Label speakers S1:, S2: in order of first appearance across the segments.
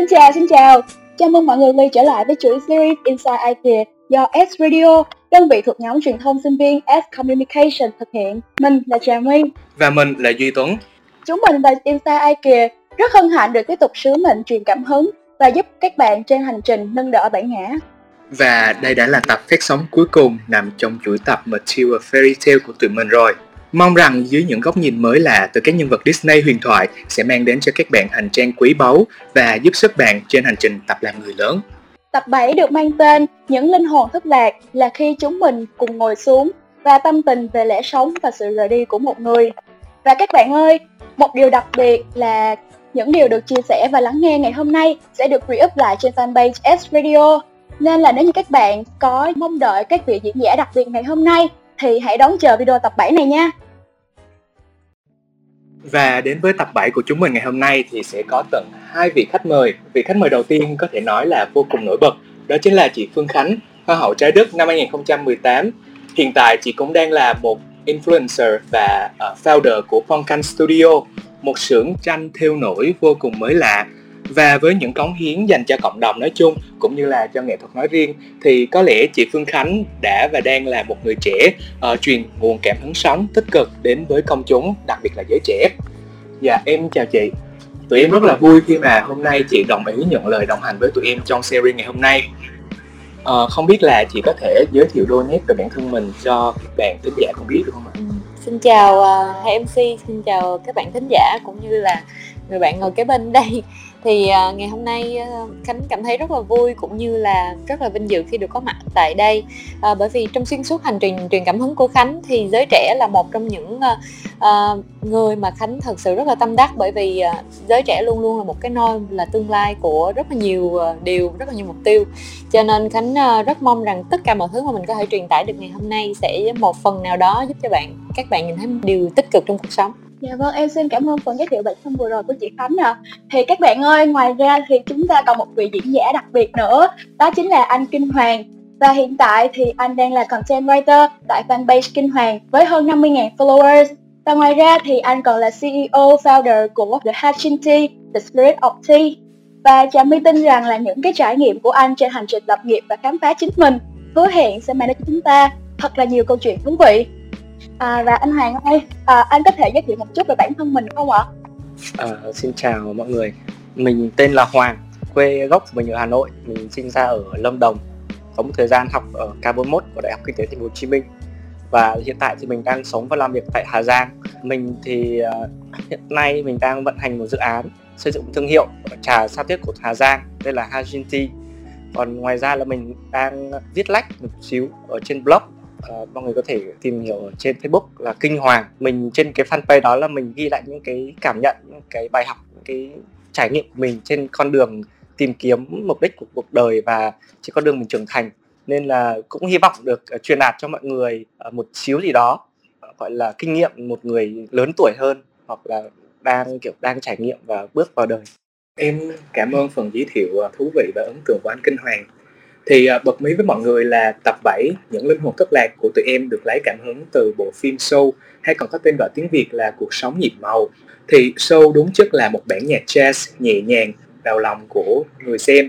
S1: Xin chào, xin chào. Chào mừng mọi người quay trở lại với chuỗi series Inside IKEA do S Radio, đơn vị thuộc nhóm truyền thông sinh viên S Communication thực hiện. Mình là Trà My.
S2: Và mình là Duy Tuấn.
S1: Chúng mình là Inside IKEA rất hân hạnh được tiếp tục sứ mệnh truyền cảm hứng và giúp các bạn trên hành trình nâng đỡ bản ngã.
S2: Và đây đã là tập phát sóng cuối cùng nằm trong chuỗi tập Material Fairy Tale của tụi mình rồi. Mong rằng dưới những góc nhìn mới lạ từ các nhân vật Disney huyền thoại sẽ mang đến cho các bạn hành trang quý báu và giúp sức bạn trên hành trình tập làm người lớn.
S1: Tập 7 được mang tên Những linh hồn thất lạc là khi chúng mình cùng ngồi xuống và tâm tình về lẽ sống và sự rời đi của một người. Và các bạn ơi, một điều đặc biệt là những điều được chia sẻ và lắng nghe ngày hôm nay sẽ được re-up lại trên fanpage S Radio. Nên là nếu như các bạn có mong đợi các vị diễn giả đặc biệt ngày hôm nay thì hãy đón chờ video tập 7 này nha.
S2: Và đến với tập 7 của chúng mình ngày hôm nay thì sẽ có tận hai vị khách mời. Vị khách mời đầu tiên có thể nói là vô cùng nổi bật, đó chính là chị Phương Khánh, Hoa hậu trái đất năm 2018. Hiện tại chị cũng đang là một influencer và ờ, founder của Poncan Studio, một xưởng tranh theo nổi vô cùng mới lạ và với những cống hiến dành cho cộng đồng nói chung cũng như là cho nghệ thuật nói riêng thì có lẽ chị Phương Khánh đã và đang là một người trẻ uh, truyền nguồn cảm hứng sống tích cực đến với công chúng đặc biệt là giới trẻ. Dạ em chào chị. Tụi em rất là vui khi mà hôm nay chị đồng ý nhận lời đồng hành với tụi em trong series ngày hôm nay. Uh, không biết là chị có thể giới thiệu đôi nét về bản thân mình cho các bạn thính giả không biết được không ạ? Ừ.
S3: Xin chào uh, hai MC, xin chào các bạn thính giả cũng như là người bạn ngồi kế bên đây thì uh, ngày hôm nay uh, khánh cảm thấy rất là vui cũng như là rất là vinh dự khi được có mặt tại đây. Uh, bởi vì trong xuyên suốt hành trình truyền cảm hứng của khánh thì giới trẻ là một trong những uh, uh, người mà khánh thật sự rất là tâm đắc bởi vì uh, giới trẻ luôn luôn là một cái nôi là tương lai của rất là nhiều uh, điều rất là nhiều mục tiêu. Cho nên khánh uh, rất mong rằng tất cả mọi thứ mà mình có thể truyền tải được ngày hôm nay sẽ một phần nào đó giúp cho bạn các bạn nhìn thấy điều tích cực trong cuộc sống.
S1: Dạ vâng, em xin cảm ơn phần giới thiệu bản thân vừa rồi của chị Khánh ạ. À. Thì các bạn ơi, ngoài ra thì chúng ta còn một vị diễn giả đặc biệt nữa, đó chính là anh Kinh Hoàng. Và hiện tại thì anh đang là content writer tại fanpage Kinh Hoàng với hơn 50.000 followers. Và ngoài ra thì anh còn là CEO, founder của The Hatching Tea, The Spirit of Tea. Và Trà My tin rằng là những cái trải nghiệm của anh trên hành trình lập nghiệp và khám phá chính mình hứa hẹn sẽ mang đến cho chúng ta thật là nhiều câu chuyện thú vị À, và anh Hoàng ơi, à, anh có thể giới thiệu một chút về bản thân mình không ạ?
S4: À, xin chào mọi người, mình tên là Hoàng, quê gốc của mình ở Hà Nội, mình sinh ra ở Lâm Đồng, có một thời gian học ở K41 của Đại học Kinh tế Thành phố Hồ Chí Minh và hiện tại thì mình đang sống và làm việc tại Hà Giang. Mình thì uh, hiện nay mình đang vận hành một dự án xây dựng thương hiệu trà sa tuyết của Hà Giang, đây là Hajin Tea. Còn ngoài ra là mình đang viết lách một xíu ở trên blog uh, mọi người có thể tìm hiểu trên Facebook là Kinh Hoàng. Mình trên cái fanpage đó là mình ghi lại những cái cảm nhận những cái bài học những cái trải nghiệm của mình trên con đường tìm kiếm mục đích của cuộc đời và trên con đường mình trưởng thành. Nên là cũng hy vọng được ờ, truyền đạt cho mọi người ờ, một xíu gì đó gọi là kinh nghiệm một người lớn tuổi hơn hoặc là đang kiểu đang trải nghiệm và bước vào đời.
S2: Em cảm ơn phần giới thiệu thú vị và ấn tượng của anh Kinh Hoàng thì à, bật mí với mọi người là tập 7 những linh hồn thất lạc của tụi em được lấy cảm hứng từ bộ phim show hay còn có tên gọi tiếng Việt là cuộc sống nhịp màu. Thì show đúng chất là một bản nhạc jazz nhẹ nhàng vào lòng của người xem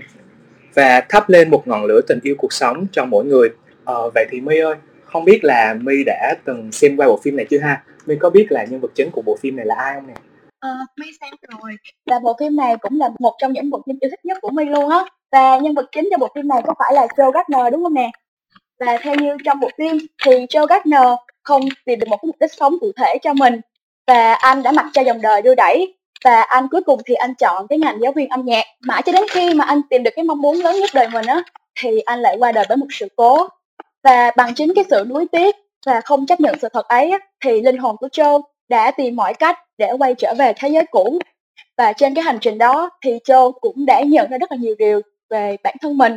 S2: và thắp lên một ngọn lửa tình yêu cuộc sống cho mỗi người. Ờ, vậy thì My ơi không biết là My đã từng xem qua bộ phim này chưa ha? My có biết là nhân vật chính của bộ phim này là ai không nè?
S1: Uh, My xem rồi. Và bộ phim này cũng là một trong những bộ phim yêu thích nhất của My luôn á và nhân vật chính trong bộ phim này có phải là Joe Gardner đúng không nè? Và theo như trong bộ phim thì Joe Gardner không tìm được một cái mục đích sống cụ thể cho mình. Và anh đã mặc cho dòng đời đưa đẩy. Và anh cuối cùng thì anh chọn cái ngành giáo viên âm nhạc. Mãi cho đến khi mà anh tìm được cái mong muốn lớn nhất đời mình á thì anh lại qua đời bởi một sự cố. Và bằng chính cái sự nuối tiếc và không chấp nhận sự thật ấy á, thì linh hồn của Joe đã tìm mọi cách để quay trở về thế giới cũ. Và trên cái hành trình đó thì Joe cũng đã nhận ra rất là nhiều điều về bản thân mình.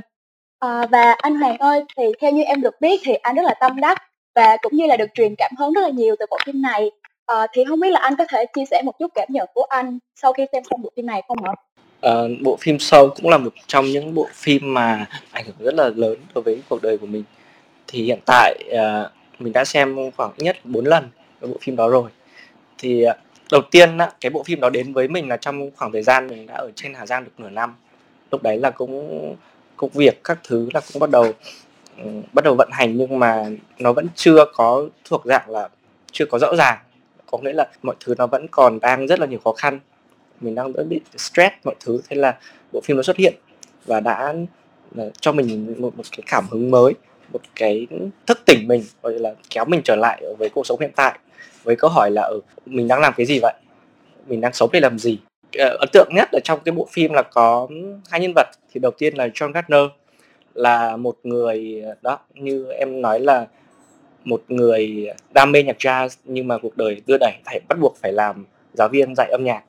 S1: À, và anh Hoàng ơi thì theo như em được biết thì anh rất là tâm đắc và cũng như là được truyền cảm hứng rất là nhiều từ bộ phim này. À, thì không biết là anh có thể chia sẻ một chút cảm nhận của anh sau khi xem xong bộ phim này không ạ?
S4: À, bộ phim Soul cũng là một trong những bộ phim mà ảnh hưởng rất là lớn đối với cuộc đời của mình. Thì hiện tại à, mình đã xem khoảng nhất 4 lần bộ phim đó rồi. Thì đầu tiên cái bộ phim đó đến với mình là trong khoảng thời gian mình đã ở trên Hà Giang được nửa năm lúc đấy là cũng công việc các thứ là cũng bắt đầu um, bắt đầu vận hành nhưng mà nó vẫn chưa có thuộc dạng là chưa có rõ ràng. Có nghĩa là mọi thứ nó vẫn còn đang rất là nhiều khó khăn. Mình đang bị stress mọi thứ thế là bộ phim nó xuất hiện và đã là cho mình một, một cái cảm hứng mới một cái thức tỉnh mình gọi là kéo mình trở lại với cuộc sống hiện tại với câu hỏi là ừ, mình đang làm cái gì vậy? Mình đang sống để làm gì? Ờ, ấn tượng nhất ở trong cái bộ phim là có hai nhân vật thì đầu tiên là John Gardner, là một người, đó, như em nói là một người đam mê nhạc jazz nhưng mà cuộc đời đưa đẩy, phải, bắt buộc phải làm giáo viên dạy âm nhạc.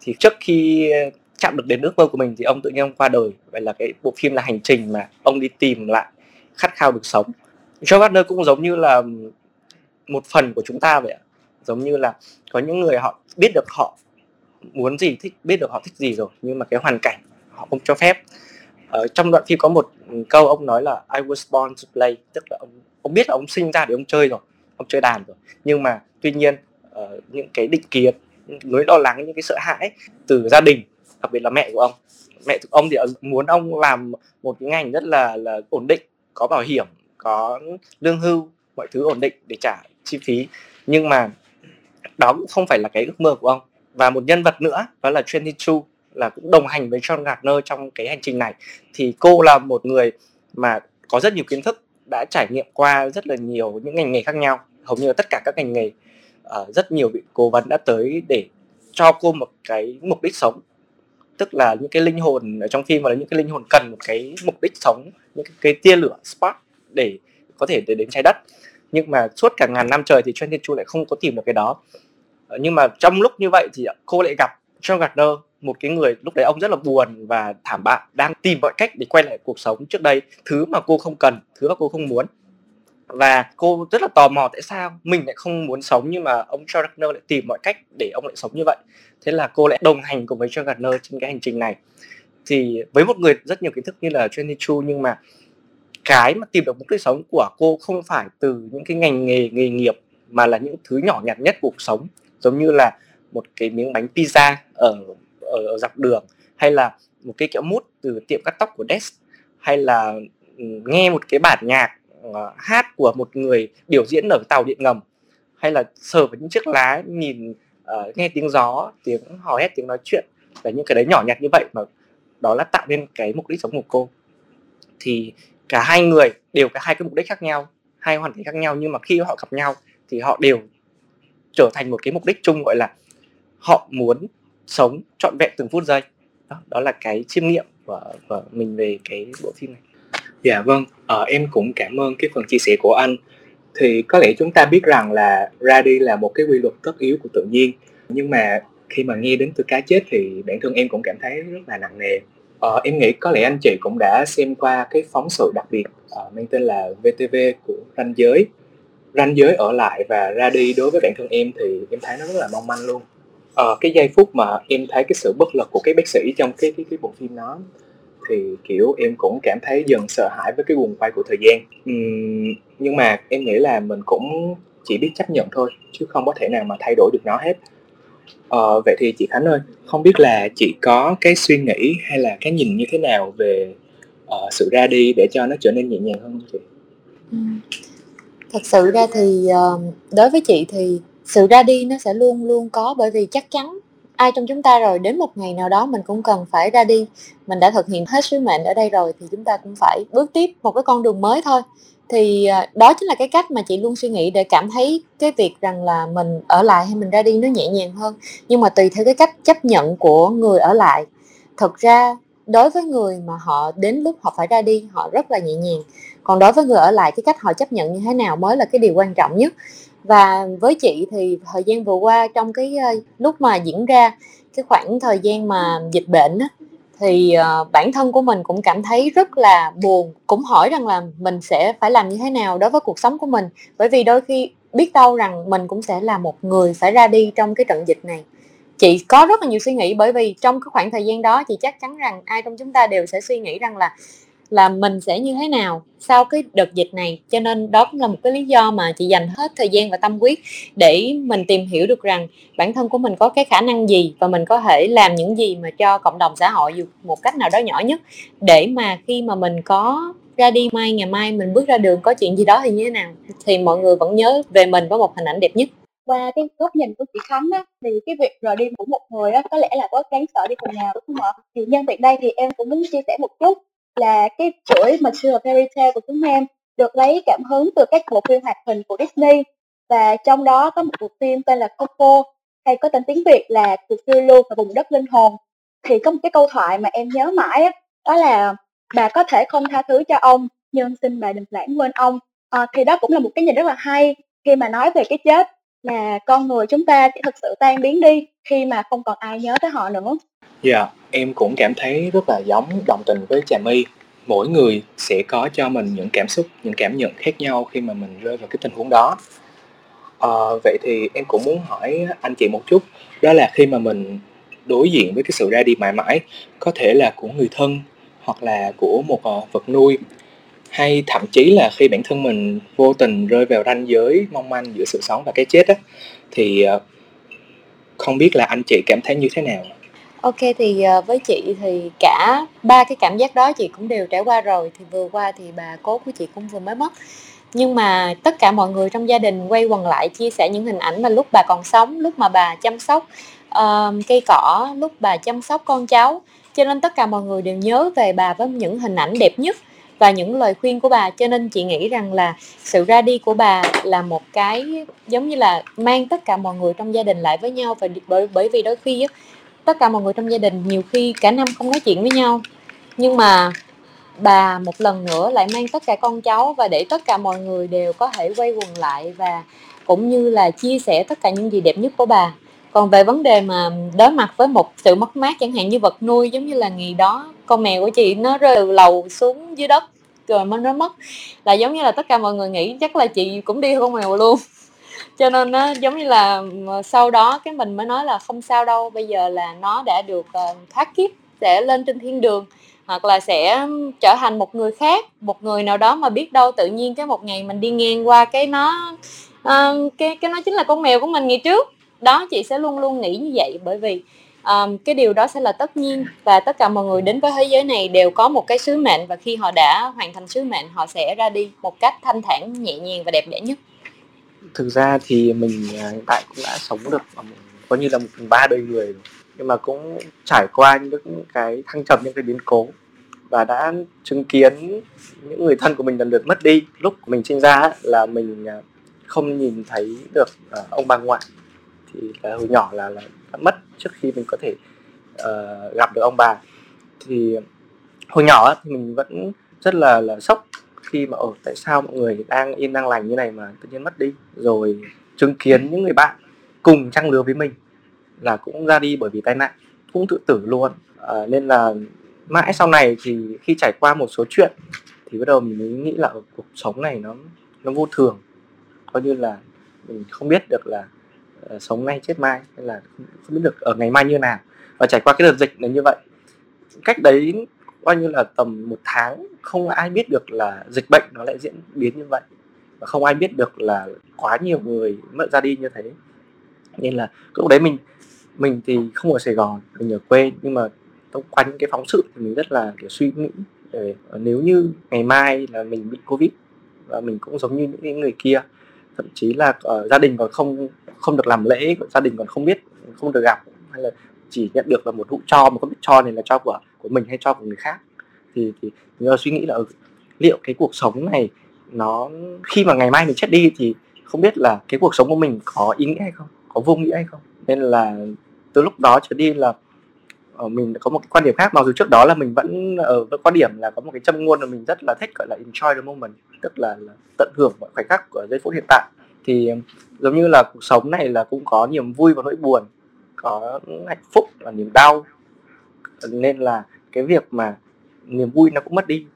S4: Thì trước khi chạm được đến ước mơ của mình thì ông tự nhiên ông qua đời. Vậy là cái bộ phim là hành trình mà ông đi tìm lại, khát khao được sống. John Gardner cũng giống như là một phần của chúng ta vậy ạ. Giống như là có những người họ biết được họ muốn gì thích biết được họ thích gì rồi nhưng mà cái hoàn cảnh họ không cho phép. Ở trong đoạn phim có một câu ông nói là I was born to play. Tức là ông ông biết là ông sinh ra để ông chơi rồi ông chơi đàn rồi. Nhưng mà tuy nhiên uh, những cái định kiến nỗi lo lắng những cái sợ hãi từ gia đình đặc biệt là mẹ của ông. Mẹ của ông thì muốn ông làm một cái ngành rất là là ổn định có bảo hiểm có lương hưu mọi thứ ổn định để trả chi phí. Nhưng mà đó cũng không phải là cái ước mơ của ông và một nhân vật nữa đó là Trinity Chu là cũng đồng hành với John Gardner trong cái hành trình này. Thì cô là một người mà có rất nhiều kiến thức đã trải nghiệm qua rất là nhiều những ngành nghề khác nhau hầu như là tất cả các ngành nghề uh, rất nhiều vị cố vấn đã tới để cho cô một cái mục đích sống. Tức là những cái linh hồn ở trong phim và là những cái linh hồn cần một cái mục đích sống những cái, cái tia lửa spark để có thể để đến trái đất. Nhưng mà suốt cả ngàn năm trời thì Trent Chu lại không có tìm được cái đó. Ờ, nhưng mà trong lúc như vậy thì cô lại gặp John Gardner, một cái người lúc đấy ông rất là buồn và thảm bại, đang tìm mọi cách để quay lại cuộc sống trước đây, thứ mà cô không cần, thứ mà cô không muốn. Và cô rất là tò mò tại sao mình lại không muốn sống nhưng mà ông John Gardner lại tìm mọi cách để ông lại sống như vậy. Thế là cô lại đồng hành cùng với John Gardner trên cái hành trình này. Thì với một người rất nhiều kiến thức như là Jenny Chu, nhưng mà cái mà tìm được mục đích sống của cô không phải từ những cái ngành nghề nghề nghiệp mà là những thứ nhỏ nhặt nhất cuộc sống giống như là một cái miếng bánh pizza ở ở, ở dọc đường hay là một cái kẹo mút từ tiệm cắt tóc của Des hay là ừ, nghe một cái bản nhạc uh, hát của một người biểu diễn ở tàu điện ngầm hay là sờ vào những chiếc lá nhìn uh, nghe tiếng gió tiếng hò hét tiếng nói chuyện và những cái đấy nhỏ nhặt như vậy mà đó là tạo nên cái mục đích sống của cô. Thì cả hai người đều có hai cái mục đích khác nhau hai hoàn cảnh khác nhau nhưng mà khi họ gặp nhau thì họ đều trở thành một cái mục đích chung gọi là họ muốn sống trọn vẹn từng phút giây. Đó, đó là cái chiêm nghiệm của, của mình về cái bộ phim này.
S2: Dạ vâng ờ, em cũng cảm ơn cái phần chia sẻ của anh. Thì có lẽ chúng ta biết rằng là ra đi là một cái quy luật tất yếu của tự nhiên. Nhưng mà khi mà nghe đến từ cá chết thì bản thân em cũng cảm thấy rất là nặng nề. Ờ, em nghĩ có lẽ anh chị cũng đã xem qua cái phóng sự đặc biệt uh, mang tên là VTV của ranh giới ranh giới ở lại và ra đi đối với bản thân em thì em thấy nó rất là mong manh luôn. Ờ, cái giây phút mà em thấy cái sự bất lực của cái bác sĩ trong cái cái cái bộ phim đó thì kiểu em cũng cảm thấy dần sợ hãi với cái guồng quay của thời gian. Uhm, nhưng mà em nghĩ là mình cũng chỉ biết chấp nhận thôi chứ không có thể nào mà thay đổi được nó hết. Ờ, vậy thì chị Khánh ơi, không biết là chị có cái suy nghĩ hay là cái nhìn như thế nào về uh, sự ra đi để cho nó trở nên nhẹ nhàng hơn không chị?
S3: uhm Thật sự ra thì ờ, đối với chị thì sự ra đi nó sẽ luôn luôn có, bởi vì chắc chắn ai trong chúng ta rồi, đến một ngày nào đó mình cũng cần phải ra đi. Mình đã thực hiện hết sứ mệnh ở đây rồi thì chúng ta cũng phải bước tiếp một cái con đường mới thôi. Thì ờ, đó chính là cái cách mà chị luôn suy nghĩ để cảm thấy cái việc rằng là mình ở lại hay mình ra đi nó nhẹ nhàng hơn. Nhưng mà tùy theo cái cách chấp nhận của người ở lại. Thực ra đối với người mà họ đến lúc họ phải ra đi họ rất là nhẹ nhàng. Còn đối với người ở lại cái cách họ chấp nhận như thế nào mới là cái điều quan trọng nhất. Và với chị thì thời gian vừa qua trong cái ờ, lúc mà diễn ra cái khoảng thời gian mà dịch bệnh á, thì uh, bản thân của mình cũng cảm thấy rất là buồn cũng hỏi rằng là mình sẽ phải làm như thế nào đối với cuộc sống của mình. Bởi vì đôi khi biết đâu rằng mình cũng sẽ là một người phải ra đi trong cái trận dịch này chị có rất là nhiều suy nghĩ bởi vì trong cái khoảng thời gian đó chị chắc chắn rằng ai trong chúng ta đều sẽ suy nghĩ rằng là là mình sẽ như thế nào sau cái đợt dịch này. Cho nên đó cũng là một cái lý do mà chị dành hết thời gian và tâm huyết để mình tìm hiểu được rằng bản thân của mình có cái khả năng gì và mình có thể làm những gì mà cho cộng đồng xã hội dù một cách nào đó nhỏ nhất để mà khi mà mình có ra đi mai, ngày mai mình bước ra đường, có chuyện gì đó thì như thế nào thì mọi người vẫn nhớ về mình với một hình ảnh đẹp nhất
S1: qua cái góc nhìn của chị Khánh á, thì cái việc rời đi của một người á, có lẽ là có đáng sợ đi phần nào đúng không ạ? Thì nhân tiện đây thì em cũng muốn chia sẻ một chút là cái chuỗi Mature Fairy Tale của chúng em được lấy cảm hứng từ các bộ phim hoạt hình của Disney. Và trong đó có một bộ phim tên là Coco hay có tên tiếng Việt là Cuộc phiêu lưu và vùng đất linh hồn. Thì có một cái câu thoại mà em nhớ mãi á, đó là bà có thể không tha thứ cho ông nhưng xin bà đừng lãng quên ông. À, thì đó cũng là một cái nhìn rất là hay khi mà nói về cái chết là con người chúng ta chỉ thực sự tan biến đi khi mà không còn ai nhớ tới họ nữa.
S2: Dạ, yeah, em cũng cảm thấy rất là giống đồng tình với Trà My. Mỗi người sẽ có cho mình những cảm xúc, những cảm nhận khác nhau khi mà mình rơi vào cái tình huống đó. À, vậy thì em cũng muốn hỏi anh chị một chút, đó là khi mà mình đối diện với cái sự ra đi mãi mãi, có thể là của người thân hoặc là của một ờ, vật nuôi hay thậm chí là khi bản thân mình vô tình rơi vào ranh giới mong manh giữa sự sống và cái chết á thì ờ, không biết là anh chị cảm thấy như thế nào?
S3: Ok thì ờ, với chị thì cả ba cái cảm giác đó chị cũng đều trải qua rồi. Thì vừa qua thì bà cố của chị cũng vừa mới mất. Nhưng mà tất cả mọi người trong gia đình quay quần lại chia sẻ những hình ảnh mà lúc bà còn sống lúc mà bà chăm sóc uh, cây cỏ lúc bà chăm sóc con cháu. Cho nên tất cả mọi người đều nhớ về bà với những hình ảnh đẹp nhất và những lời khuyên của bà. Cho nên chị nghĩ rằng là sự ra đi của bà là một cái giống như là mang tất cả mọi người trong gia đình lại với nhau và bởi bởi vì đôi khi tất cả mọi người trong gia đình nhiều khi cả năm không nói chuyện với nhau. Nhưng mà bà một lần nữa lại mang tất cả con cháu và để tất cả mọi người đều có thể quay quần lại và cũng như là chia sẻ tất cả những gì đẹp nhất của bà. Còn về vấn đề mà đối mặt với một sự mất mát chẳng hạn như vật nuôi giống như là ngày đó, con mèo của chị nó rơi từ lầu xuống dưới đất rồi mình nó mất. Là giống như là tất cả mọi người nghĩ chắc là chị cũng đi con mèo luôn. Cho nên nó giống như là sau đó cái mình mới nói là không sao đâu bây giờ là nó đã được uh, thoát kiếp sẽ lên trên thiên đường hoặc là sẽ trở thành một người khác một người nào đó mà biết đâu tự nhiên cái một ngày mình đi ngang qua cái nó uh, cái cái nó chính là con mèo của mình ngày trước. Đó chị sẽ luôn luôn nghĩ như vậy bởi vì um, cái điều đó sẽ là tất nhiên và tất cả mọi người đến với thế giới này đều có một cái sứ mệnh và khi họ đã hoàn thành sứ mệnh họ sẽ ra đi một cách thanh thản nhẹ nhàng và đẹp đẽ nhất.
S4: Thực ra thì mình à, hiện tại cũng đã sống được có như là một phần ba đời người rồi nhưng mà cũng trải qua những cái thăng trầm những cái biến cố và đã chứng kiến những người thân của mình lần lượt mất đi. Lúc mình sinh ra là mình à, không nhìn thấy được à, ông bà ngoại thì là hồi nhỏ là, là đã mất trước khi mình có thể uh, gặp được ông bà. Thì hồi nhỏ thì mình vẫn rất là là sốc khi mà ở tại sao mọi người đang yên đang lành như này mà tự nhiên mất đi? Rồi chứng kiến những người bạn cùng trang lứa với mình là cũng ra đi bởi vì tai nạn cũng tự tử luôn. À, nên là mãi sau này thì khi trải qua một số chuyện thì bắt đầu mình mới nghĩ là cuộc sống này nó nó vô thường. Coi như là mình không biết được là Ờ, sống nay chết mai. Hay là không, biết được ở ngày mai như nào. Và trải qua cái đợt dịch này như vậy cách đấy coi như là tầm một tháng không ai biết được là dịch bệnh nó lại diễn biến như vậy. Và không ai biết được là quá nhiều người mất ra đi như thế. Nên là lúc đấy mình mình thì không ở Sài Gòn mình ở quê. Nhưng mà thông qua những cái phóng sự thì mình rất là kiểu suy nghĩ để ờ, nếu như ngày mai là mình bị covid và mình cũng giống như những người kia thậm chí là uh, gia đình còn không không được làm lễ gia đình còn không biết không được gặp hay là chỉ nhận được là một hũ cho mà không biết cho này là cho của của mình hay cho của người khác. Thì thì mình suy nghĩ là ừ, liệu cái cuộc sống này nó khi mà ngày mai mình chết đi thì không biết là cái cuộc sống của mình có ý nghĩa hay không có vô nghĩa hay không? Nên là từ lúc đó trở đi là ờ, mình có một cái quan điểm khác mặc dù trước đó là mình vẫn ở với quan điểm là có một cái châm ngôn là mình rất là thích gọi là enjoy the moment tức là, là tận hưởng mọi khoảnh khắc của giây phút hiện tại thì giống như là cuộc sống này là cũng có niềm vui và nỗi buồn có hạnh phúc và niềm đau. Nên là cái việc mà niềm vui nó cũng mất đi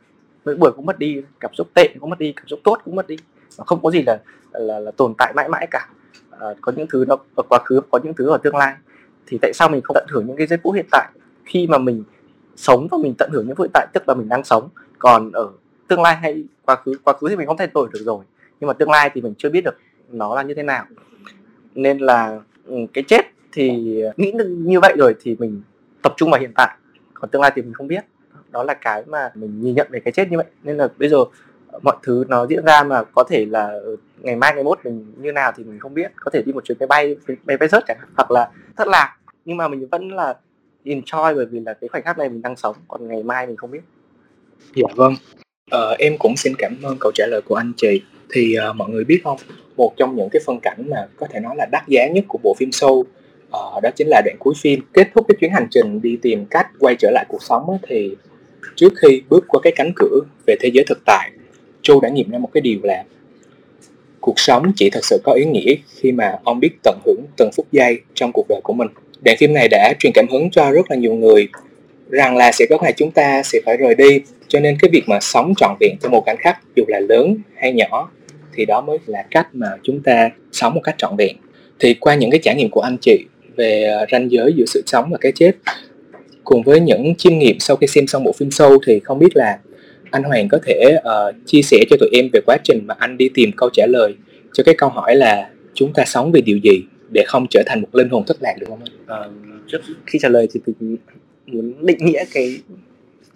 S4: nỗi buồn cũng mất đi cảm xúc tệ cũng mất đi cảm xúc tốt cũng mất đi. Và không có gì là là, là tồn tại mãi mãi cả. À, có những thứ nó ở quá khứ có những thứ ở tương lai. Thì tại sao mình không tận hưởng những cái giây phút hiện tại? Khi mà mình sống và mình tận hưởng những phút hiện tại tức là mình đang sống còn ở tương lai hay quá khứ quá khứ thì mình không thay đổi được rồi. Nhưng mà tương lai thì mình chưa biết được nó là như thế nào. Nên là ừ, cái chết thì nghĩ như vậy rồi thì mình tập trung vào hiện tại. Còn tương lai thì mình không biết. Đó là cái mà mình nhìn nhận về cái chết như vậy. Nên là bây giờ mọi thứ nó diễn ra mà có thể là ừ, ngày mai ngày mốt mình như nào thì mình không biết. Có thể đi một chuyến máy bay máy bay rớt chẳng hạn hoặc là thất lạc nhưng mà mình vẫn là enjoy bởi vì là cái khoảnh khắc này mình đang sống. Còn ngày mai mình không biết.
S2: Dạ vâng. Ờ, em cũng xin cảm ơn câu trả lời của anh chị thì uh, mọi người biết không? Một trong những cái phân cảnh mà có thể nói là đắt giá nhất của bộ phim Soul uh, đó chính là đoạn cuối phim. Kết thúc cái chuyến hành trình đi tìm cách quay trở lại cuộc sống á, thì trước khi bước qua cái cánh cửa về thế giới thực tại Joe đã nghiệm ra một cái điều là cuộc sống chỉ thật sự có ý nghĩa khi mà ông biết tận hưởng từng phút giây trong cuộc đời của mình. Đoạn phim này đã truyền cảm hứng cho rất là nhiều người rằng là sẽ có ngày chúng ta sẽ phải rời đi cho nên cái việc mà sống trọn vẹn cho một khoảnh khắc dù là lớn hay nhỏ thì đó mới là cách mà chúng ta sống một cách trọn vẹn thì qua những cái trải nghiệm của anh chị về à, ranh giới giữa sự sống và cái chết cùng với những chiêm nghiệm sau khi xem xong bộ phim sâu thì không biết là anh Hoàng có thể uh, chia sẻ cho tụi em về quá trình mà anh đi tìm câu trả lời cho cái câu hỏi là chúng ta sống vì điều gì để không trở thành một linh hồn thất lạc được không
S4: anh? Uh, trước khi trả lời thì mình muốn định nghĩa cái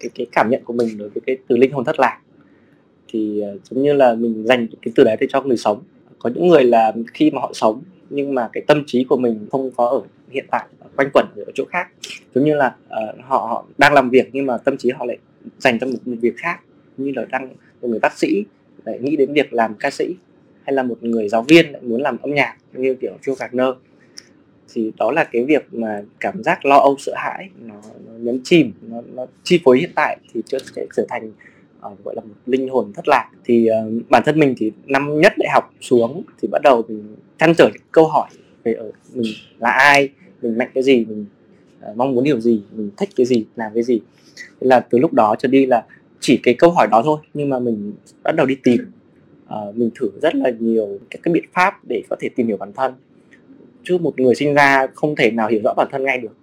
S4: cái cái cảm nhận của mình đối với cái từ linh hồn thất lạc. Thì uh, giống như là mình dành cái từ đấy để cho người sống. Có những người là khi mà họ sống nhưng mà cái tâm trí của mình không có ở hiện tại quanh quẩn ở chỗ khác. Giống như là uh, họ, họ đang làm việc nhưng mà tâm trí họ lại dành cho một, một việc khác. Như là đang một người bác sĩ lại nghĩ đến việc làm ca sĩ hay là một người giáo viên lại muốn làm âm nhạc như kiểu Joe Gardner thì đó là cái việc mà cảm giác lo âu sợ hãi nó, nó nhấn chìm nó, nó chi phối hiện tại thì chưa sẽ trở thành uh, gọi là một linh hồn thất lạc. Thì uh, bản thân mình thì năm nhất đại học xuống thì bắt đầu mình chăn trở câu hỏi về ở mình là ai mình mạnh cái gì mình uh, mong muốn điều gì mình thích cái gì làm cái gì. Thế là từ lúc đó trở đi là chỉ cái câu hỏi đó thôi nhưng mà mình bắt đầu đi tìm. Uh, mình thử rất là nhiều các cái biện pháp để có thể tìm hiểu bản thân chứ một người sinh ra không thể nào hiểu rõ bản thân ngay được.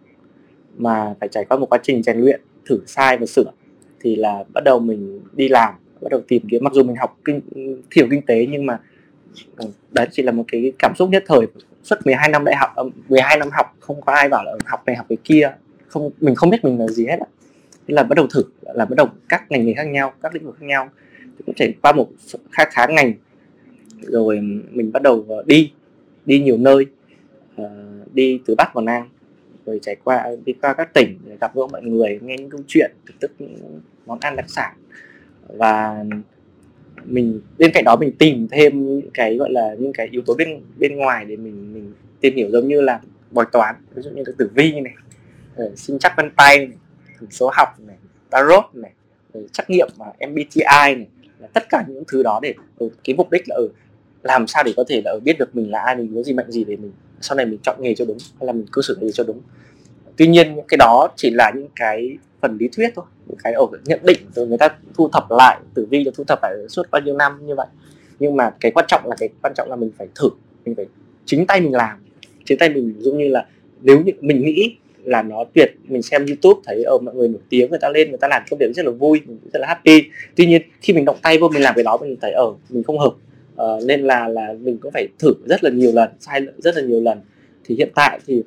S4: Mà phải trải qua một quá trình rèn luyện, thử sai và sửa, thì là bắt đầu mình đi làm, bắt đầu tìm kiếm. Mặc dù mình học kinh, thiểu kinh tế nhưng mà ờ, đấy chỉ là một cái cảm xúc nhất thời. Suốt 12 năm đại học ờ, 12 năm học, không có ai bảo là học này, học cái kia. Không, mình không biết mình là gì hết thế là bắt đầu thử, là bắt đầu các ngành nghề khác nhau, các lĩnh vực khác nhau. Thì cũng trải qua một khá khá ngành. Rồi mình bắt đầu ờ, đi đi nhiều nơi. Ừ, đi từ bắc vào nam, rồi trải qua, đi qua các tỉnh gặp gỡ mọi người, nghe những câu chuyện, thưởng tức những món ăn đặc sản. Và mình, bên cạnh đó mình tìm thêm những cái gọi là những cái yếu tố bên bên ngoài để mình mình tìm hiểu giống như là bói toán, ví dụ như là tử vi này sinh chắc vân tay này số học này, tarot này, rồi trắc nghiệm mà MBTI này, là tất cả những thứ đó để ừ, cái mục đích là ở làm sao để có thể là ở biết được mình là ai, mình có gì mạnh gì để mình sau này mình chọn nghề cho đúng hay là mình cư xử nghề cho đúng. Tuy nhiên cái đó chỉ là những cái phần lý thuyết thôi, những cái ở nhận định rồi người ta thu thập lại, tử vi được thu thập lại suốt bao nhiêu năm như vậy. Nhưng mà cái quan trọng là, cái quan trọng là mình phải thử, mình phải chính tay mình làm. Chính tay mình giống như là nếu như mình nghĩ là nó tuyệt, mình xem youtube thấy ở mọi người nổi tiếng, người ta lên, người ta làm công việc rất là vui, mình rất là happy. Tuy nhiên, khi mình động tay vô, mình làm cái đó, mình thấy ở mình không hợp uh, nên là là mình cũng phải thử rất là nhiều lần sai rất là nhiều lần. Thì hiện tại thì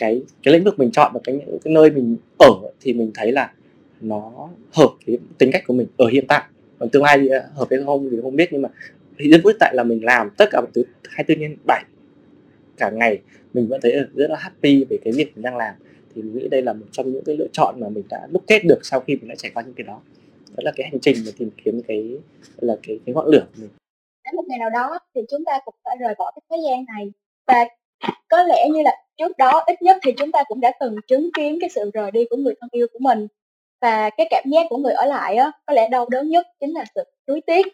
S4: cái cái lĩnh vực mình chọn và cái những cái nơi mình ở thì mình thấy là nó hợp với tính cách của mình ở hiện tại. Còn tương lai thì à, hợp hay không thì không biết nhưng mà thì tại là mình làm tất cả từ 24 nhân 7 cả ngày mình vẫn thấy rất là happy về cái việc mình đang làm. Thì mình nghĩ đây là một trong những cái lựa chọn mà mình đã đúc kết được sau khi mình đã trải qua những cái đó. Đó là cái hành trình để tìm kiếm cái là cái cái ngọn lửa của mình
S1: đến một ngày nào đó thì chúng ta cũng phải rời bỏ cái thế gian này. Và có lẽ như là trước đó ít nhất thì chúng ta cũng đã từng chứng kiến cái sự rời đi của người thân yêu của mình. Và cái cảm giác của người ở lại á có lẽ đau đớn nhất chính là sự nuối tiếc.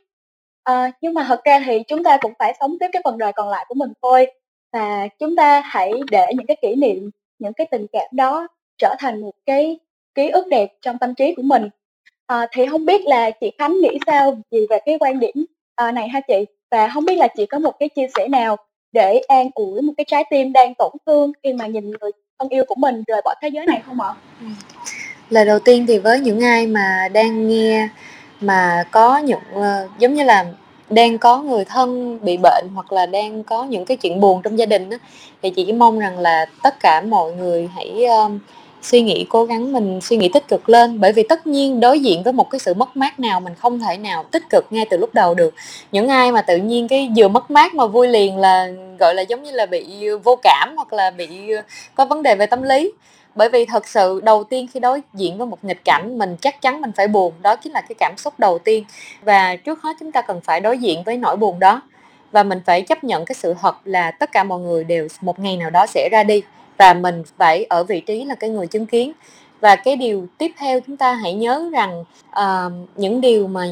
S1: À, nhưng mà thật ra thì chúng ta cũng phải sống tiếp cái phần đời còn lại của mình thôi. Và chúng ta hãy để những cái kỷ niệm những cái tình cảm đó trở thành một cái ký ức đẹp trong tâm trí của mình. À, thì không biết là chị Khánh nghĩ sao gì về cái quan điểm à, này ha chị và không biết là chị có một cái chia sẻ nào để an ủi một cái trái tim đang tổn thương khi mà nhìn người thân yêu của mình rời bỏ thế giới này không ạ? Ừ.
S3: Lời đầu tiên thì với những ai mà đang nghe mà có những uh, giống như là đang có người thân bị bệnh hoặc là đang có những cái chuyện buồn trong gia đình đó, thì chị chỉ mong rằng là tất cả mọi người hãy um, suy nghĩ, cố gắng mình suy nghĩ tích cực lên. Bởi vì tất nhiên đối diện với một cái sự mất mát nào mình không thể nào tích cực ngay từ lúc đầu được. Những ai mà tự nhiên cái vừa mất mát mà vui liền là, gọi là giống như là bị vô cảm hoặc là bị ờ, có vấn đề về tâm lý. Bởi vì thật sự đầu tiên khi đối diện với một nghịch cảnh, mình chắc chắn mình phải buồn. Đó chính là cái cảm xúc đầu tiên. Và trước hết chúng ta cần phải đối diện với nỗi buồn đó. Và mình phải chấp nhận cái sự thật là tất cả mọi người đều một ngày nào đó sẽ ra đi và mình phải ở vị trí là cái người chứng kiến. Và cái điều tiếp theo chúng ta hãy nhớ rằng uh, những điều mà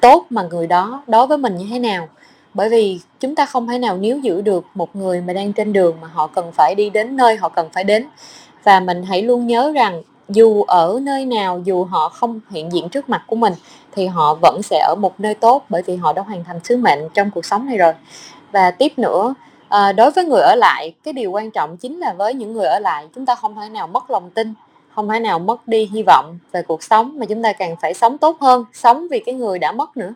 S3: tốt mà người đó đối với mình như thế nào. Bởi vì chúng ta không thể nào níu giữ được một người mà đang trên đường mà họ cần phải đi đến nơi họ cần phải đến. Và mình hãy luôn nhớ rằng dù ở nơi nào dù họ không hiện diện trước mặt của mình thì họ vẫn sẽ ở một nơi tốt bởi vì họ đã hoàn thành sứ mệnh trong cuộc sống này rồi. Và tiếp nữa à, đối với người ở lại cái điều quan trọng chính là với những người ở lại chúng ta không thể nào mất lòng tin không thể nào mất đi hy vọng về cuộc sống mà chúng ta càng phải sống tốt hơn sống vì cái người đã mất nữa.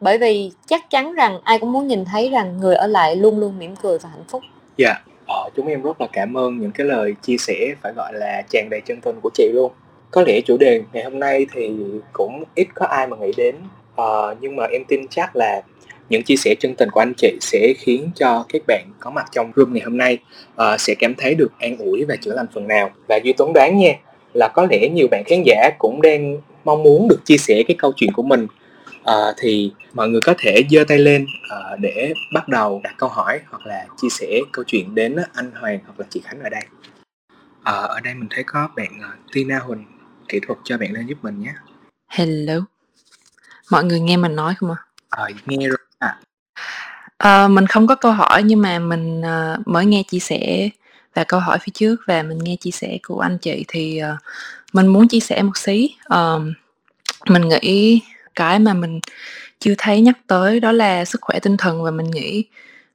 S3: Bởi vì chắc chắn rằng ai cũng muốn nhìn thấy rằng người ở lại luôn luôn mỉm cười và hạnh phúc.
S2: Dạ. Yeah. ờ, chúng em rất là cảm ơn những cái lời chia sẻ phải gọi là tràn đầy chân tình của chị luôn. Có lẽ chủ đề ngày hôm nay thì cũng ít có ai mà nghĩ đến. Ờ, nhưng mà em tin chắc là những chia sẻ chân tình của anh chị sẽ khiến cho các bạn có mặt trong room ngày hôm nay uh, sẽ cảm thấy được an ủi và chữa lành phần nào và duy tuấn đoán nha là có lẽ nhiều bạn khán giả cũng đang mong muốn được chia sẻ cái câu chuyện của mình uh, thì mọi người có thể giơ tay lên uh, để bắt đầu đặt câu hỏi hoặc là chia sẻ câu chuyện đến anh Hoàng hoặc là chị Khánh ở đây uh, ở đây mình thấy có bạn uh, Tina Huỳnh kỹ thuật cho bạn lên giúp mình nhé
S5: Hello mọi người nghe mình nói không ạ?
S2: À? Ờ, nghe rồi.
S5: Ờ, mình không có câu hỏi nhưng mà mình, ờ, mới nghe chia sẻ và câu hỏi phía trước và mình nghe chia sẻ của anh chị thì, ờ, mình muốn chia sẻ một xí. Ờm, mình nghĩ cái mà mình chưa thấy nhắc tới đó là sức khỏe tinh thần và mình nghĩ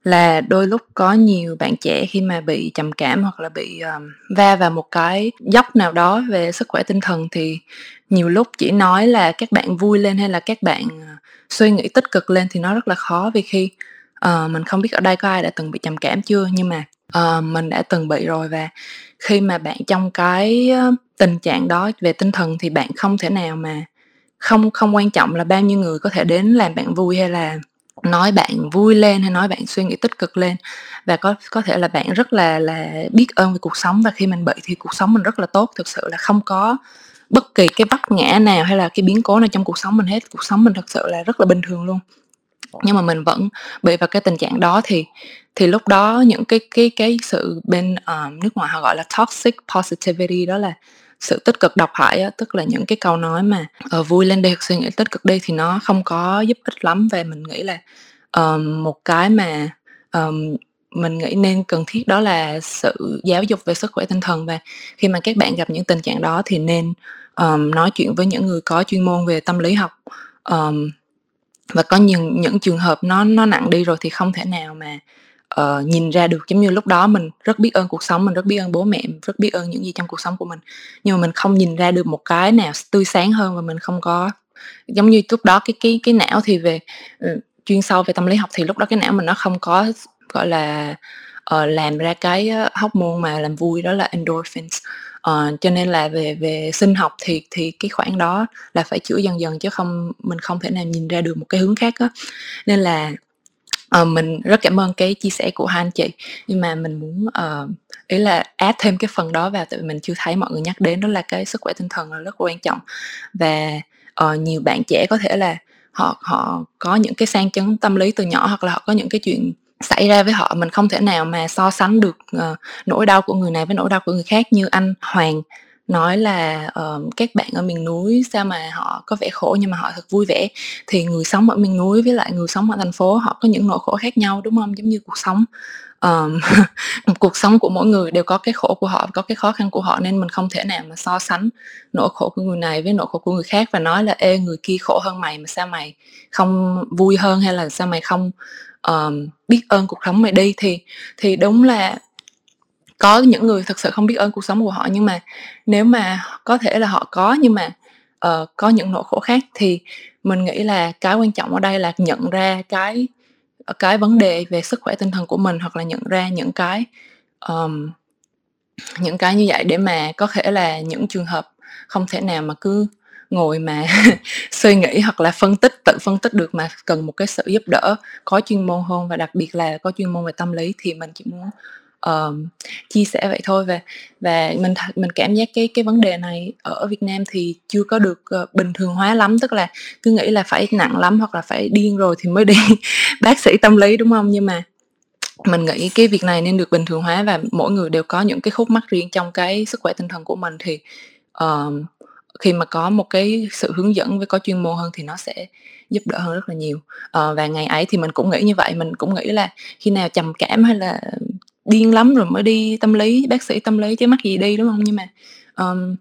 S5: là đôi lúc có nhiều bạn trẻ khi mà bị trầm cảm hoặc là bị, ờm, va vào một cái dốc nào đó về sức khỏe tinh thần thì nhiều lúc chỉ nói là các bạn vui lên hay là các bạn, ờ suy nghĩ tích cực lên thì nó rất là khó vì khi uh, mình không biết ở đây có ai đã từng bị trầm cảm chưa nhưng mà uh, mình đã từng bị rồi và khi mà bạn trong cái ờ, tình trạng đó về tinh thần thì bạn không thể nào mà không không quan trọng là bao nhiêu người có thể đến làm bạn vui hay là nói bạn vui lên hay nói bạn suy nghĩ tích cực lên. Và có có thể là bạn rất là là biết ơn về cuộc sống và khi mình bị thì cuộc sống mình rất là tốt. Thực sự là không có bất kỳ cái vấp ngã nào hay là cái biến cố nào trong cuộc sống mình hết. Cuộc sống mình thật sự là rất là bình thường luôn nhưng mà mình vẫn bị vào cái tình trạng đó thì thì lúc đó những cái cái cái sự bên um, nước ngoài họ gọi là toxic positivity đó là sự tích cực độc hại á, tức là những cái câu nói mà uh, vui lên đi suy nghĩ tích cực đi thì nó không có giúp ích lắm và mình nghĩ là um, một cái mà um, mình nghĩ nên cần thiết đó là sự giáo dục về sức khỏe tinh thần và khi mà các bạn gặp những tình trạng đó thì nên um, nói chuyện với những người có chuyên môn về tâm lý học um, và có những những trường hợp nó nó nặng đi rồi thì không thể nào mà uh, nhìn ra được. Giống như lúc đó mình rất biết ơn cuộc sống mình rất biết ơn bố mẹ rất biết ơn những gì trong cuộc sống của mình. Nhưng mà mình không nhìn ra được một cái nào tươi sáng hơn và mình không có giống như lúc đó cái cái cái não thì về uh, chuyên sâu về tâm lý học thì lúc đó cái não mình nó không có gọi là uh, làm ra cái hormone mà làm vui đó là endorphins. Uh, cho nên là về về sinh học thì thì cái khoản đó là phải chữa dần dần chứ không mình không thể nào nhìn ra được một cái hướng khác á. Nên là uh, mình rất cảm ơn cái chia sẻ của hai anh chị. Nhưng mà mình muốn uh, ý là add thêm cái phần đó vào tại vì mình chưa thấy mọi người nhắc đến đó là cái sức khỏe tinh thần là rất quan trọng. Và uh, nhiều bạn trẻ có thể là họ họ có những cái sang chấn tâm lý từ nhỏ hoặc là họ có những cái chuyện xảy ra với họ mình không thể nào mà so sánh được uh, nỗi đau của người này với nỗi đau của người khác. Như anh Hoàng nói là uh, các bạn ở miền núi sao mà họ có vẻ khổ nhưng mà họ thật vui vẻ. Thì người sống ở miền núi với lại người sống ở thành phố họ có những nỗi khổ khác nhau đúng không? Giống như cuộc sống um, cuộc sống của mỗi người đều có cái khổ của họ có cái khó khăn của họ nên mình không thể nào mà so sánh nỗi khổ của người này với nỗi khổ của người khác và nói là ê người kia khổ hơn mày mà sao mày không vui hơn hay là sao mày không um, biết ơn cuộc sống mày đi thì thì đúng là có những người thật sự không biết ơn cuộc sống của họ nhưng mà nếu mà có thể là họ có nhưng mà uh, có những nỗi khổ khác thì mình nghĩ là cái quan trọng ở đây là nhận ra cái cái vấn đề về sức khỏe tinh thần của mình hoặc là nhận ra những cái um, những cái như vậy để mà có thể là những trường hợp không thể nào mà cứ ngồi mà suy nghĩ hoặc là phân tích tự phân tích được mà cần một cái sự giúp đỡ có chuyên môn hơn. Và đặc biệt là có chuyên môn về tâm lý thì mình chỉ muốn um, chia sẻ vậy thôi. Và và mình mình cảm giác cái cái vấn đề này ở Việt Nam thì chưa có được uh, bình thường hóa lắm. Tức là cứ nghĩ là phải nặng lắm hoặc là phải điên rồi thì mới đi bác sĩ tâm lý đúng không? Nhưng mà mình nghĩ cái việc này nên được bình thường hóa và mỗi người đều có những cái khúc mắc riêng trong cái sức khỏe tinh thần của mình thì um, khi mà có một cái sự hướng dẫn với có chuyên môn hơn thì nó sẽ giúp đỡ hơn rất là nhiều. À, và ngày ấy thì mình cũng nghĩ như vậy mình cũng nghĩ là khi nào trầm cảm hay là điên lắm rồi mới đi tâm lý bác sĩ tâm lý chứ mắc gì đi đúng không? Nhưng mà um,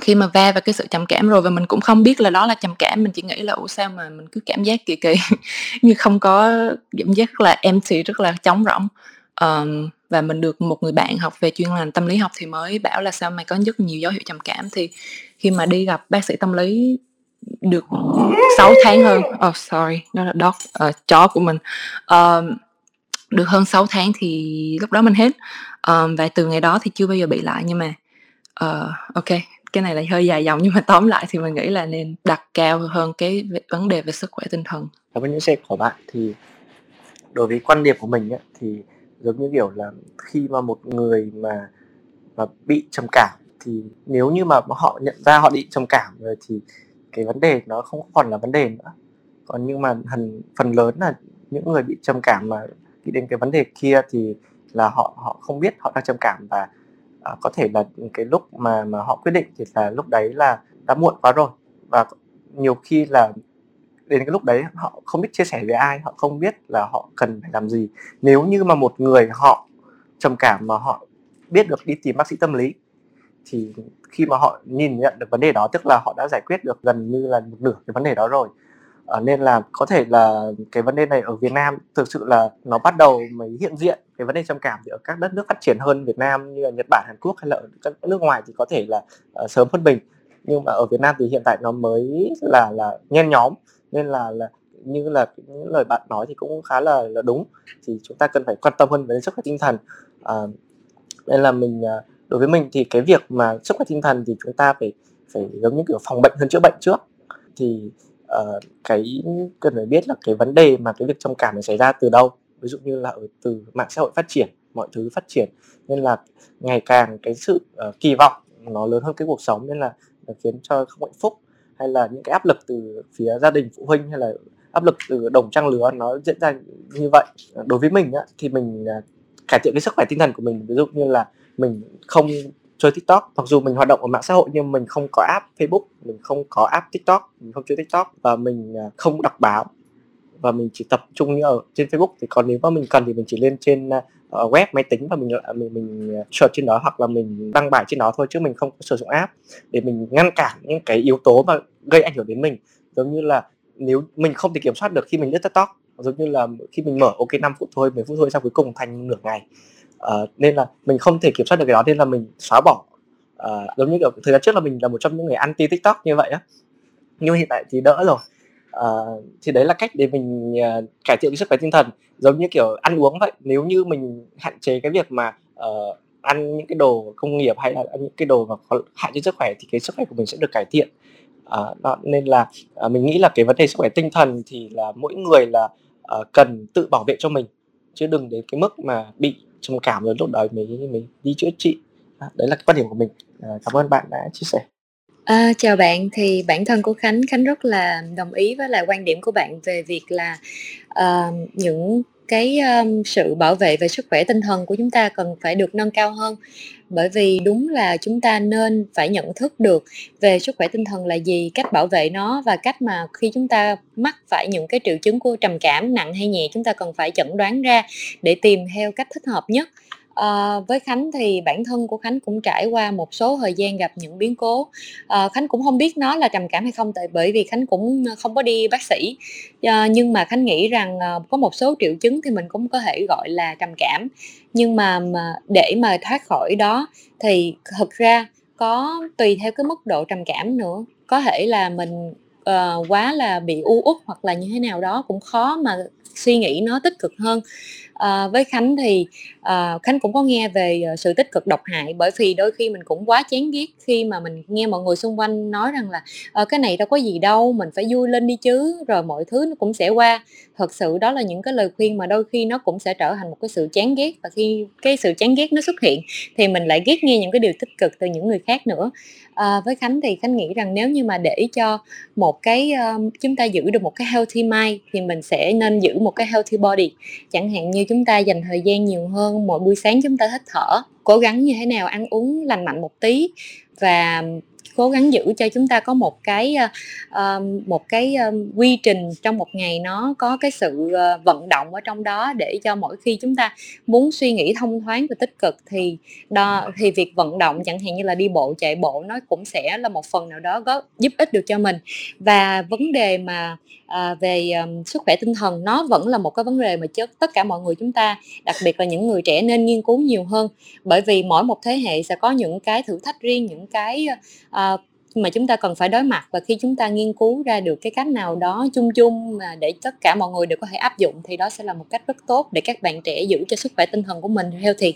S5: khi mà va vào cái sự trầm cảm rồi và mình cũng không biết là đó là trầm cảm mình chỉ nghĩ là ủa sao mà mình cứ cảm giác kỳ kỳ như không có cảm giác rất là empty rất là trống rỗng. Um, và mình được một người bạn học về chuyên ngành tâm lý học thì mới bảo là sao mày có rất nhiều dấu hiệu trầm cảm? Thì khi mà đi gặp bác sĩ tâm lý được 6 tháng hơn. Oh sorry đó là dog uh, chó của mình. Um, được hơn 6 tháng thì lúc đó mình hết. Um, và từ ngày đó thì chưa bao giờ bị lại nhưng mà uh, ok cái này là hơi dài dòng nhưng mà tóm lại thì mình nghĩ là nên đặt cao hơn cái vấn đề về sức khỏe tinh thần.
S4: Cảm ơn những xe của bạn thì đối với quan điểm của mình ấy, thì giống như kiểu là khi mà một người mà mà bị trầm cảm thì nếu như mà họ nhận ra họ bị trầm cảm rồi thì cái vấn đề nó không còn là vấn đề nữa. Còn nhưng mà phần phần lớn là những người bị trầm cảm mà nghĩ đến cái vấn đề kia thì là họ họ không biết họ đang trầm cảm và uh, có thể là cái lúc mà mà họ quyết định thì là lúc đấy là đã muộn quá rồi. Và nhiều khi là đến cái lúc đấy họ không biết chia sẻ với ai họ không biết là họ cần phải làm gì. Nếu như mà một người họ trầm cảm mà họ biết được đi tìm bác sĩ tâm lý thì khi mà họ nhìn nhận được vấn đề đó tức là họ đã giải quyết được gần như là một nửa cái vấn đề đó rồi. À, nên là có thể là cái vấn đề này ở Việt Nam thực sự là nó bắt đầu mới hiện diện cái vấn đề trầm cảm thì ở các đất nước phát triển hơn Việt Nam như là Nhật Bản Hàn Quốc hay là ở các nước ngoài thì có thể là uh, sớm hơn mình. Nhưng mà ở Việt Nam thì hiện tại nó mới là là nhen nhóm nên là là như là những lời bạn nói thì cũng khá là, là đúng. Thì chúng ta cần phải quan tâm hơn về sức khỏe tinh thần. À, nên là mình đối với mình thì cái việc mà sức khỏe tinh thần thì chúng ta phải phải giống như kiểu phòng bệnh hơn chữa bệnh trước. Thì uh, cái cần phải biết là cái vấn đề mà cái việc trầm cảm này xảy ra từ đâu. Ví dụ như là ở từ mạng xã hội phát triển mọi thứ phát triển nên là ngày càng cái sự uh, kỳ vọng nó lớn hơn cái cuộc sống nên là, khiến cho không hạnh phúc. Hay là những cái áp lực từ phía gia đình phụ huynh hay là áp lực từ đồng trang lứa nó diễn ra như vậy. Đối với mình á, thì mình uh, cải thiện cái sức khỏe tinh thần của mình. Ví dụ như là mình không chơi tiktok. Mặc dù mình hoạt động ở mạng xã hội nhưng mình không có app facebook mình không có app tiktok mình không chơi tiktok và mình à, không đọc báo. Và mình chỉ tập trung như ở trên facebook. Thì còn nếu mà mình cần thì mình chỉ lên trên uh, web máy tính và mình à, mình mình search trên đó hoặc là mình đăng bài trên đó thôi chứ mình không có sử dụng app để mình ngăn cản những cái yếu tố mà gây ảnh hưởng đến mình. Giống như là nếu mình không thể kiểm soát được khi mình lướt tiktok giống như là khi mình mở ok 5 phút thôi 10 phút thôi sau cuối cùng thành nửa ngày uh, nên là mình không thể kiểm soát được cái đó nên là mình xóa bỏ. Uh, giống như kiểu thời gian trước là mình là một trong những người anti tiktok như vậy á. Nhưng hiện tại thì đỡ rồi. Uh, thì đấy là cách để mình uh, cải thiện cái sức khỏe tinh thần. Giống như kiểu ăn uống vậy nếu như mình hạn chế cái việc mà uh, ăn những cái đồ công nghiệp hay là ăn những cái đồ mà có hại cho sức khỏe thì cái sức khỏe của mình sẽ được cải thiện. À, đó, nên là à, mình nghĩ là cái vấn đề sức khỏe tinh thần thì là mỗi người là à, cần tự bảo vệ cho mình chứ đừng đến cái mức mà bị trầm cảm rồi lúc đấy mới mới đi chữa trị. À, đấy là cái quan điểm của mình. À, cảm ơn bạn đã chia sẻ.
S3: À, chào bạn. Thì bản thân của Khánh Khánh rất là đồng ý với lại quan điểm của bạn về việc là uh, những cái um, sự bảo vệ về sức khỏe tinh thần của chúng ta cần phải được nâng cao hơn? Bởi vì đúng là chúng ta nên phải nhận thức được về sức khỏe tinh thần là gì cách bảo vệ nó và cách mà khi chúng ta mắc phải những cái triệu chứng của trầm cảm nặng hay nhẹ chúng ta cần phải chẩn đoán ra để tìm theo cách thích hợp nhất. À, với Khánh thì bản thân của Khánh cũng trải qua một số thời gian gặp những biến cố. À, Khánh cũng không biết nó là trầm cảm hay không tại bởi vì Khánh cũng ờ, không có đi bác sĩ. À, nhưng mà Khánh nghĩ rằng à, có một số triệu chứng thì mình cũng có thể gọi là trầm cảm. Nhưng mà, mà để mà thoát khỏi đó thì thực ra có tùy theo cái mức độ trầm cảm nữa. Có thể là mình uh, quá là bị u uất hoặc là như thế nào đó cũng khó mà suy nghĩ nó tích cực hơn. À, với khánh thì à, khánh cũng có nghe về à, sự tích cực độc hại bởi vì đôi khi mình cũng quá chán ghét khi mà mình nghe mọi người xung quanh nói rằng là à, cái này đâu có gì đâu mình phải vui lên đi chứ. Rồi mọi thứ nó cũng sẽ qua. Thật sự đó là những cái lời khuyên mà đôi khi nó cũng sẽ trở thành một cái sự chán ghét và khi cái sự chán ghét nó xuất hiện thì mình lại ghét nghe những cái điều tích cực từ những người khác nữa. À, với khánh thì khánh nghĩ rằng nếu như mà để cho một cái um, chúng ta giữ được một cái healthy mind thì mình sẽ nên giữ một cái healthy body. Chẳng hạn như chúng ta dành thời gian nhiều hơn, mỗi buổi sáng chúng ta hít thở, cố gắng như thế nào ăn uống lành mạnh một tí và cố gắng giữ cho chúng ta có một cái uh, một cái ờ, quy trình trong một ngày nó có cái sự uh, vận động ở trong đó để cho mỗi khi chúng ta muốn suy nghĩ thông thoáng và tích cực thì đo thì việc vận động chẳng hạn như là đi bộ chạy bộ nó cũng sẽ là một phần nào đó góp giúp ích được cho mình. Và vấn đề mà à, về um, sức khỏe tinh thần nó vẫn là một cái vấn đề mà chất tất cả mọi người chúng ta đặc biệt là những người trẻ nên nghiên cứu nhiều hơn. Bởi vì mỗi một thế hệ sẽ có những cái thử thách riêng những cái uh, mà chúng ta cần phải đối mặt và khi chúng ta nghiên cứu ra được cái cách nào đó chung chung mà để tất cả mọi người đều có thể áp dụng thì đó sẽ là một cách rất tốt để các bạn trẻ giữ cho sức khỏe tinh thần của mình healthy.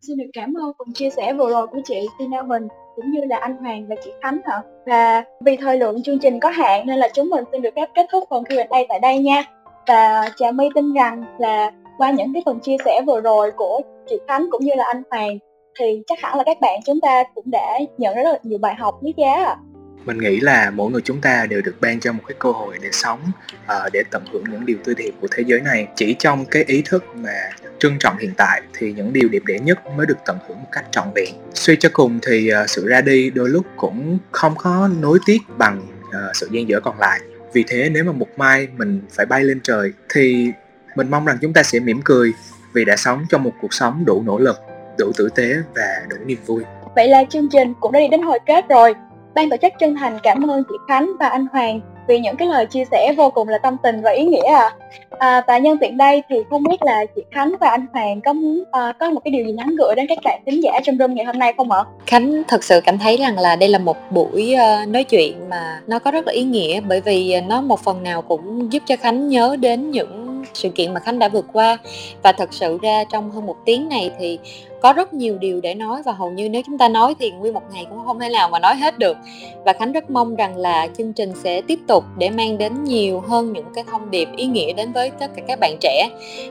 S1: Xin được cảm ơn phần chia sẻ vừa rồi của chị Tina Huỳnh, cũng như là anh Hoàng và chị Khánh ạ. Và vì thời lượng chương trình có hạn nên là chúng mình xin được phép kết thúc phần Q&A tại đây nha. Và Trà My tin rằng là qua những cái phần chia sẻ vừa rồi của chị Khánh cũng như là anh Hoàng thì chắc hẳn là các bạn chúng ta cũng đã nhận rất là nhiều bài học quý giá ạ.
S2: Mình nghĩ là mỗi người chúng ta đều được ban cho một cái cơ hội để sống, uh, để tận hưởng những điều tươi đẹp của thế giới này. Chỉ trong cái ý thức mà trân trọng hiện tại thì những điều đẹp đẽ nhất mới được tận hưởng một cách trọn vẹn. Suy cho cùng thì uh, sự ra đi đôi lúc cũng không có nối tiếc bằng uh, sự gian dở còn lại. Vì thế nếu mà một mai mình phải bay lên trời thì mình mong rằng chúng ta sẽ mỉm cười vì đã sống trong một cuộc sống đủ nỗ lực đủ tử tế và đủ niềm vui.
S1: Vậy là chương trình cũng đã đi đến hồi kết rồi. Ban tổ chức chân thành cảm ơn chị Khánh và anh Hoàng vì những cái lời chia sẻ vô cùng là tâm tình và ý nghĩa à. à và nhân tiện đây thì không biết là chị Khánh và anh Hoàng có muốn uh, có một cái điều gì nhắn gửi đến các bạn thính giả trong room ngày hôm nay không ạ?
S3: Khánh thật sự cảm thấy rằng là đây là một buổi uh, nói chuyện mà nó có rất là ý nghĩa bởi vì nó một phần nào cũng giúp cho Khánh nhớ đến những sự kiện mà khánh đã vượt qua. Và thật sự ra trong hơn một tiếng này thì có rất nhiều điều để nói và hầu như nếu chúng ta nói thì nguyên một ngày cũng không thể nào mà nói hết được. Và khánh rất mong rằng là chương trình sẽ tiếp tục để mang đến nhiều hơn những cái thông điệp ý nghĩa đến với tất cả các bạn trẻ.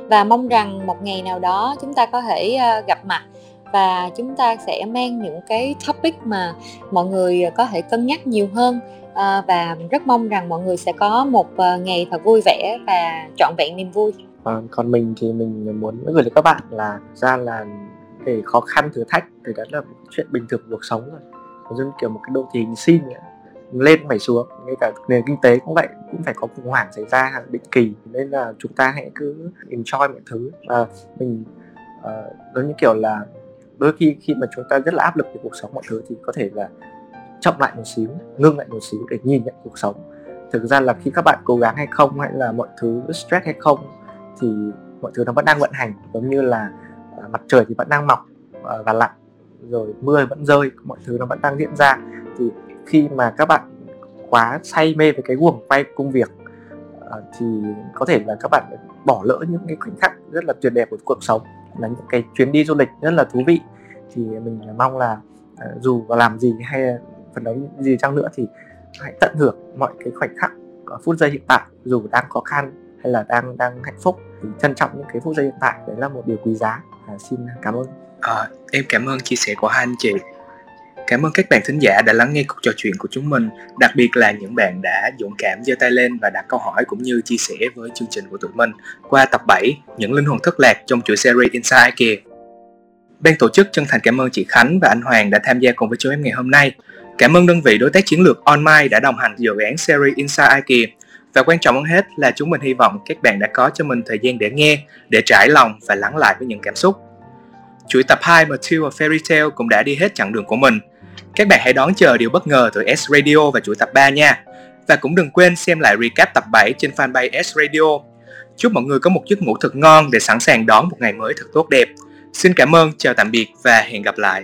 S3: Và mong rằng một ngày nào đó chúng ta có thể ờ, gặp mặt và chúng ta sẽ mang những cái topic mà mọi người à, có thể cân nhắc nhiều hơn. À, và rất mong rằng mọi người sẽ có một à, ngày thật vui vẻ và trọn vẹn niềm vui.
S4: À, còn mình thì mình muốn gửi đến các bạn là ra là để khó khăn thử thách thì đó là một chuyện bình thường của cuộc sống rồi. Nó giống kiểu một cái đô thị hình xin ấy lên phải xuống ngay cả nền kinh tế cũng vậy cũng phải có khủng hoảng xảy ra định kỳ nên là chúng ta hãy cứ enjoy mọi thứ. Và mình uh, giống như kiểu là đôi khi khi mà chúng ta rất là áp lực về cuộc sống mọi thứ thì có thể là chậm lại một xíu, ngưng lại một xíu để nhìn nhận cuộc sống. Thực ra là khi các bạn cố gắng hay không, hay là mọi thứ stress hay không, thì mọi thứ nó vẫn đang vận hành, giống như là à, mặt trời thì vẫn đang mọc à, và lặn, rồi mưa vẫn rơi, mọi thứ nó vẫn đang diễn ra. Thì khi mà các bạn quá say mê với cái guồng quay công việc à, thì có thể là các bạn bỏ lỡ những cái khoảnh khắc rất là tuyệt đẹp của cuộc sống là những cái chuyến đi du lịch rất là thú vị. Thì mình mong là uh, dù có làm gì hay phần đấu gì chăng nữa thì hãy tận hưởng mọi cái khoảnh khắc ở phút giây hiện tại dù đang khó khăn hay là đang đang hạnh phúc. Thì trân trọng những cái phút giây hiện tại đấy là một điều quý giá. À, xin cảm ơn.
S2: À, em cảm ơn chia sẻ của hai anh chị. Cảm ơn các bạn thính giả đã lắng nghe cuộc trò chuyện của chúng mình, đặc biệt là những bạn đã dũng cảm giơ tay lên và đặt câu hỏi cũng như chia sẻ với chương trình của tụi mình qua tập 7 Những linh hồn thất lạc trong chuỗi series Inside kia. Ban tổ chức chân thành cảm ơn chị Khánh và anh Hoàng đã tham gia cùng với chúng em ngày hôm nay. Cảm ơn đơn vị đối tác chiến lược OnMind đã đồng hành dự án series Inside IKEA. Và quan trọng hơn hết là chúng mình hy vọng các bạn đã có cho mình thời gian để nghe, để trải lòng và lắng lại với những cảm xúc. Chuỗi tập 2 Material Fairy Tale cũng đã đi hết chặng đường của mình. Các bạn hãy đón chờ điều bất ngờ từ S Radio và chuỗi tập 3 nha. Và cũng đừng quên xem lại recap tập 7 trên fanpage S Radio. Chúc mọi người có một giấc ngủ thật ngon để sẵn sàng đón một ngày mới thật tốt đẹp. Xin cảm ơn, chào tạm biệt và hẹn gặp lại.